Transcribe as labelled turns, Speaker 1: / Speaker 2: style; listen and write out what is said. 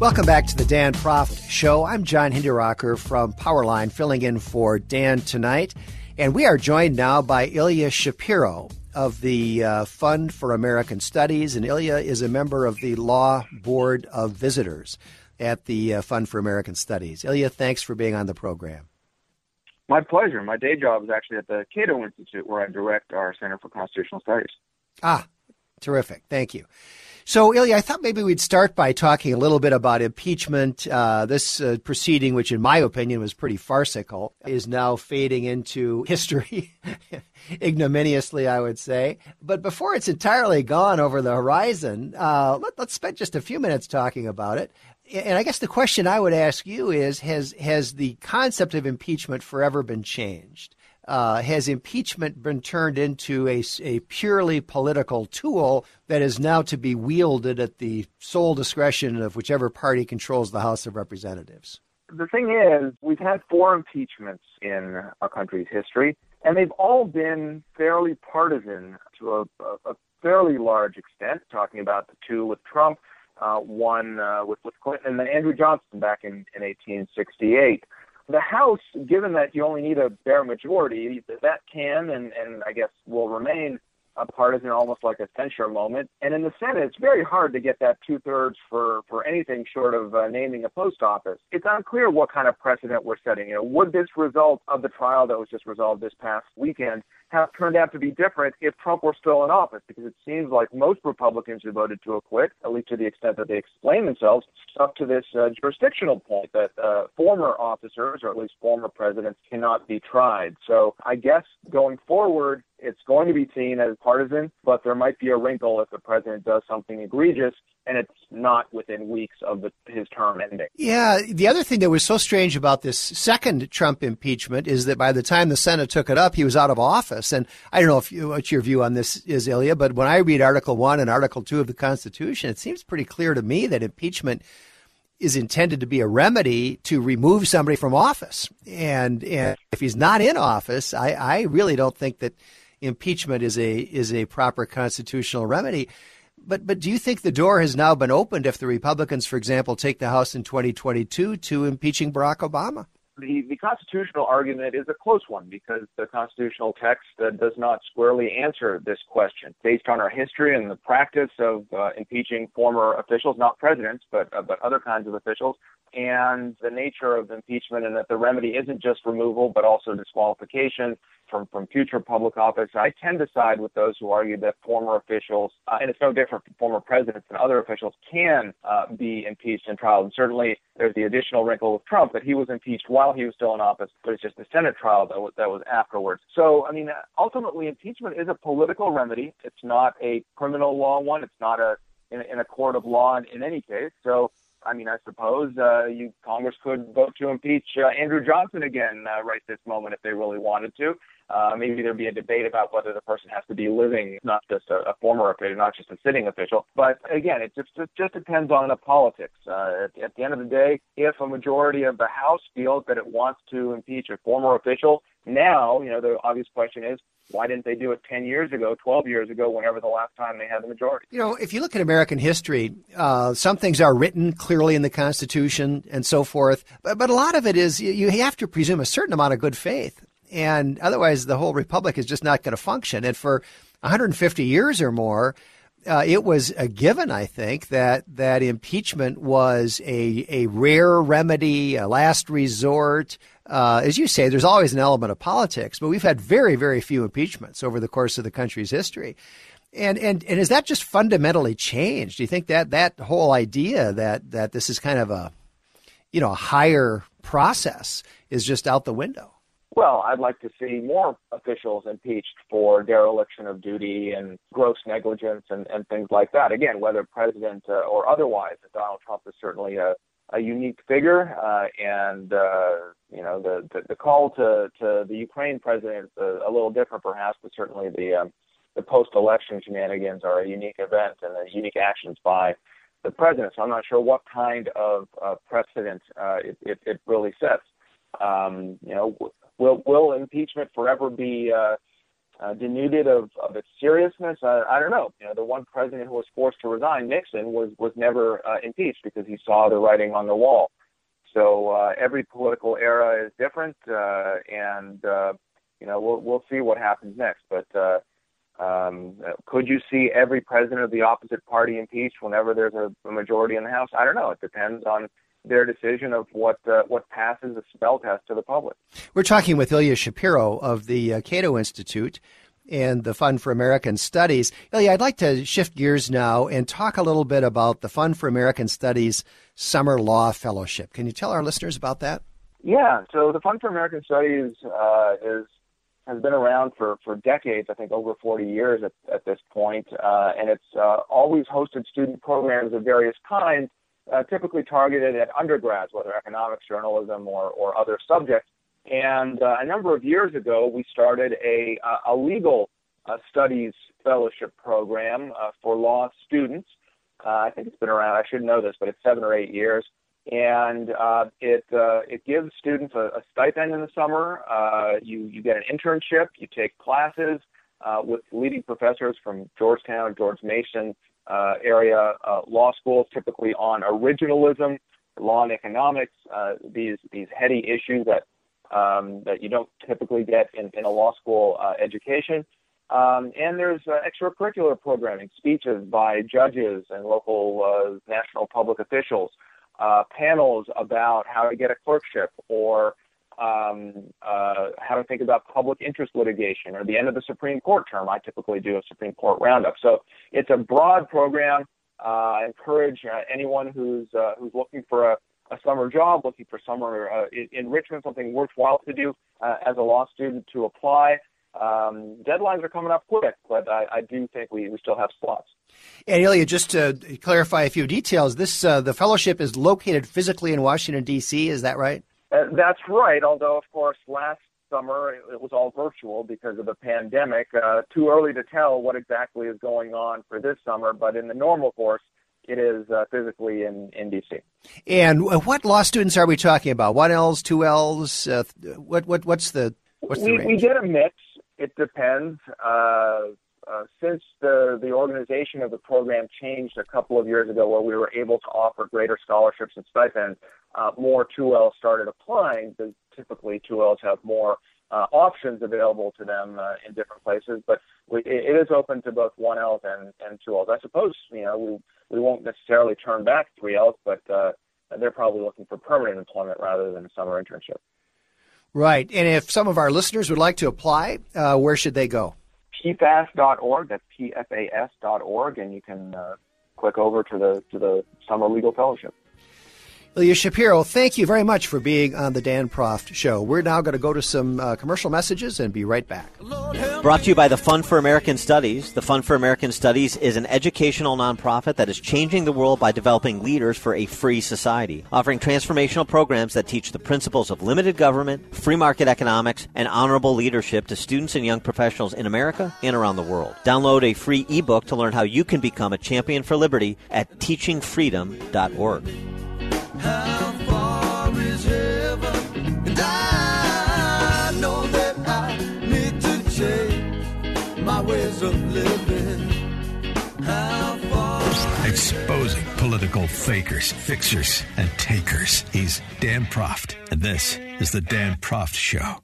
Speaker 1: Welcome back to the Dan Proft Show. I'm John Hinderaker from Powerline, filling in for Dan tonight. And we are joined now by Ilya Shapiro of the uh, Fund for American Studies. And Ilya is a member of the Law Board of Visitors at the uh, Fund for American Studies. Ilya, thanks for being on the program.
Speaker 2: My pleasure. My day job is actually at the Cato Institute, where I direct our Center for Constitutional Studies.
Speaker 1: Ah, terrific. Thank you. So, Ilya, I thought maybe we'd start by talking a little bit about impeachment. Uh, this uh, proceeding, which in my opinion was pretty farcical, is now fading into history, ignominiously, I would say. But before it's entirely gone over the horizon, uh, let, let's spend just a few minutes talking about it. And I guess the question I would ask you is: Has has the concept of impeachment forever been changed? Uh, has impeachment been turned into a, a purely political tool that is now to be wielded at the sole discretion of whichever party controls the House of Representatives?
Speaker 2: The thing is, we've had four impeachments in our country's history, and they've all been fairly partisan to a, a, fairly large extent, talking about the two with Trump, uh, one uh, with, with Clinton, and then Andrew Johnson back in, in 1868 the House, given that you only need a bare majority, that can and, and I guess will remain a partisan, almost like a censure moment. And in the Senate, it's very hard to get that two thirds for for anything short of uh, naming a post office. It's unclear what kind of precedent we're setting. You know, would this result of the trial that was just resolved this past weekend have turned out to be different if Trump were still in office, because it seems like most Republicans who voted to acquit, at least to the extent that they explain themselves, stuck to this uh, jurisdictional point that uh, former officers, or at least former presidents, cannot be tried. So I guess going forward, it's going to be seen as partisan, but there might be a wrinkle if the president does something egregious and it's not within weeks of the, his term ending.
Speaker 1: Yeah, the other thing that was so strange about this second Trump impeachment is that by the time the Senate took it up, he was out of office. And I don't know if you, what your view on this is, Ilya, but when I read Article One and Article Two of the Constitution, it seems pretty clear to me that impeachment is intended to be a remedy to remove somebody from office. And, and if he's not in office, I, I really don't think that impeachment is a is a proper constitutional remedy. But but do you think the door has now been opened if the Republicans, for example, take the House in 2022 to impeaching Barack Obama?
Speaker 2: The, the constitutional argument is a close one because the constitutional text uh, does not squarely answer this question. Based on our history and the practice of uh, impeaching former officials, not presidents, but uh, but other kinds of officials, and the nature of impeachment, and that the remedy isn't just removal but also disqualification, from, from future public office. I tend to side with those who argue that former officials, uh, and it's no different from former presidents and other officials, can uh, be impeached and trial. And certainly there's the additional wrinkle with Trump that he was impeached while he was still in office, but it's just the Senate trial that was, that was afterwards. So, I mean, ultimately, impeachment is a political remedy. It's not a criminal law one. It's not a in, in a court of law in, in any case. So I mean, I suppose uh, you Congress could vote to impeach uh, Andrew Johnson again uh, right this moment if they really wanted to. Uh, maybe there'd be a debate about whether the person has to be living, not just a, a former official, not just a sitting official. But again, it just it just depends on the politics. Uh, at, at the end of the day, if a majority of the House feels that it wants to impeach a former official, now you know the obvious question is why didn't they do it 10 years ago, 12 years ago, whenever the last time they had the majority?
Speaker 1: You know, if you look at American history, uh, some things are written clearly in the Constitution and so forth, but, but a lot of it is you, you have to presume a certain amount of good faith and otherwise the whole republic is just not going to function. And for 150 years or more, uh, it was a given, I think, that that impeachment was a a rare remedy, a last resort. Uh, as you say, there's always an element of politics, but we've had very, very few impeachments over the course of the country's history. And and and has that just fundamentally changed? Do you think that that whole idea that that this is kind of a you know a higher process is just out the window?
Speaker 2: Well, I'd like to see more officials impeached for dereliction of duty and gross negligence and, and things like that. Again, whether president uh, or otherwise, Donald Trump is certainly a, a unique figure, uh, and uh, you know the, the the call to to the Ukraine president is a, a little different, perhaps, but certainly the um, the post-election shenanigans are a unique event and a unique actions by the president. So I'm not sure what kind of uh, precedent uh, it, it, it really sets. Um, you know, will will impeachment forever be uh, uh, denuded of, of its seriousness? Uh, I don't know. You know, the one president who was forced to resign, Nixon, was was never uh, impeached because he saw the writing on the wall. So uh, every political era is different, uh, and uh, you know we'll we'll see what happens next. But uh, um, could you see every president of the opposite party impeached whenever there's a, a majority in the House? I don't know. It depends on their decision of what uh, what passes the smell test to the public.
Speaker 1: We're talking with Ilya Shapiro of the uh, Cato Institute and the Fund for American Studies. Ilya, I'd like to shift gears now and talk a little bit about the Fund for American Studies Summer Law Fellowship. Can you tell our listeners about that?
Speaker 2: Yeah, so the Fund for American Studies uh, is has been around for, for decades, I think over 40 years at, at this point, uh, and it's uh, always hosted student programs of various kinds, uh, typically targeted at undergrads, whether economics, journalism, or, or other subjects. And uh, a number of years ago, we started a, a legal uh, studies fellowship program uh, for law students. I think it's been around, I should know this, but it's seven or eight years and uh, it uh, it gives students a, a, stipend in the summer. Uh, you you get an internship. You take classes uh, with leading professors from Georgetown, George Mason uh, area uh, law schools, typically on originalism, law and economics. uh, these these heady issues that um, that you don't typically get in, in a law school education. Um, and there's extracurricular programming, speeches by judges and local national public officials uh, panels about how to get a clerkship or um, uh, how to think about public interest litigation or the end of the Supreme Court term. I typically do a Supreme Court roundup. So it's a broad program. Uh, I encourage uh, anyone who's uh, who's looking for a, a summer job, looking for summer uh, enrichment, something worthwhile to do uh, as a law student to apply. Um, deadlines are coming up quick, but I, I do think we, we still have slots.
Speaker 1: And Ilya, just to clarify a few details, this the fellowship is located physically in Washington D.C. Is that right?
Speaker 2: Uh, that's right. Although, of course, last summer it, it was all virtual because of the pandemic. Uh, too early to tell what exactly is going on for this summer, but in the normal course, it is uh, physically in, in DC.
Speaker 1: And what law students are we talking about? One L's, two L's? Uh, what what what's the what's
Speaker 2: we,
Speaker 1: the range?
Speaker 2: We get a mix. It depends. Uh, uh, since the, the organization of the program changed a couple of years ago, where we were able to offer greater scholarships and stipends, uh, more 2Ls started applying typically 2Ls have more uh, options available to them uh, in different places. But we, it is open to both 1Ls and, and 2Ls. I suppose you know we we won't necessarily turn back 3Ls, but uh, they're probably looking for permanent employment rather than a summer internship.
Speaker 1: Right. And if some of our listeners would like to apply, uh, where should they go?
Speaker 2: tfas.org. That's tfas.org, and you can uh, click over to the to the Summer Legal Fellowship.
Speaker 1: Ilya Shapiro, thank you very much for being on the Dan Proft Show. We're now going to go to some uh, commercial messages and be right back.
Speaker 3: Brought to you by the Fund for American Studies. The Fund for American Studies is an educational nonprofit that is changing the world by developing leaders for a free society, offering transformational programs that teach the principles of limited government, free market economics, and honorable leadership to students and young professionals in America and around the world. Download a free ebook to learn how you can become a champion for liberty at teachingfreedom.org.
Speaker 4: Exposing political fakers, fixers, and takers. He's Dan Proft, and this is The Dan Proft Show.